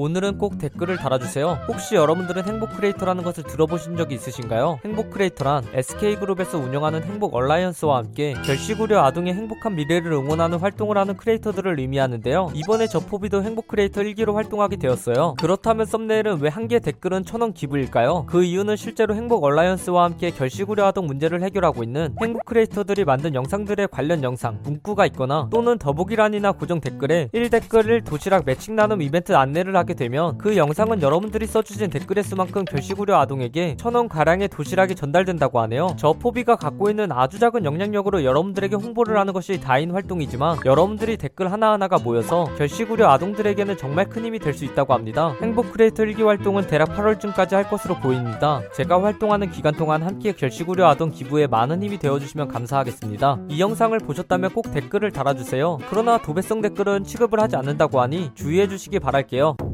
오늘은 꼭 댓글을 달아주세요. 혹시 여러분들은 행복 크리에이터라는 것을 들어보신 적이 있으신가요? 행복 크리에이터란 SK그룹에서 운영하는 행복 얼라이언스와 함께 결식우려 아동의 행복한 미래를 응원하는 활동을 하는 크리에이터들을 의미하는데요. 이번에 저 포비도 행복 크리에이터 1기로 활동하게 되었어요. 그렇다면 썸네일은 왜 한 개 댓글은 천원 기부일까요? 그 이유는 실제로 행복 얼라이언스와 함께 결식우려 아동 문제를 해결하고 있는 행복 크리에이터들이 만든 영상들의 관련 영상, 문구가 있거나 또는 더보기란이나 고정 댓글에 1댓글 1도시락 매칭 나눔 이벤트 안내를 하게 되면 그 영상은 여러분들이 써주신 댓글의 수만큼 결식우려 아동에게 천원 가량의 도시락이 전달된다고 하네요. 저 포비가 갖고 있는 아주 작은 영향력으로 여러분들에게 홍보를 하는 것이 다인 활동이지만 여러분들이 댓글 하나하나가 모여서 결시구려 아동들에게는 정말 큰 힘이 될 수 있다고 합니다. 행복 크리에이터 1기 활동은 대략 8월쯤까지 할 것으로 보입니다. 제가 활동하는 기간 동안 함께 결시구려 아동 기부에 많은 힘이 되어주시면 감사하겠습니다. 이 영상을 보셨다면 꼭 댓글을 달아주세요. 그러나 도배성 댓글은 취급을 하지 않는다고 하니 주의해주시기 바랄게요.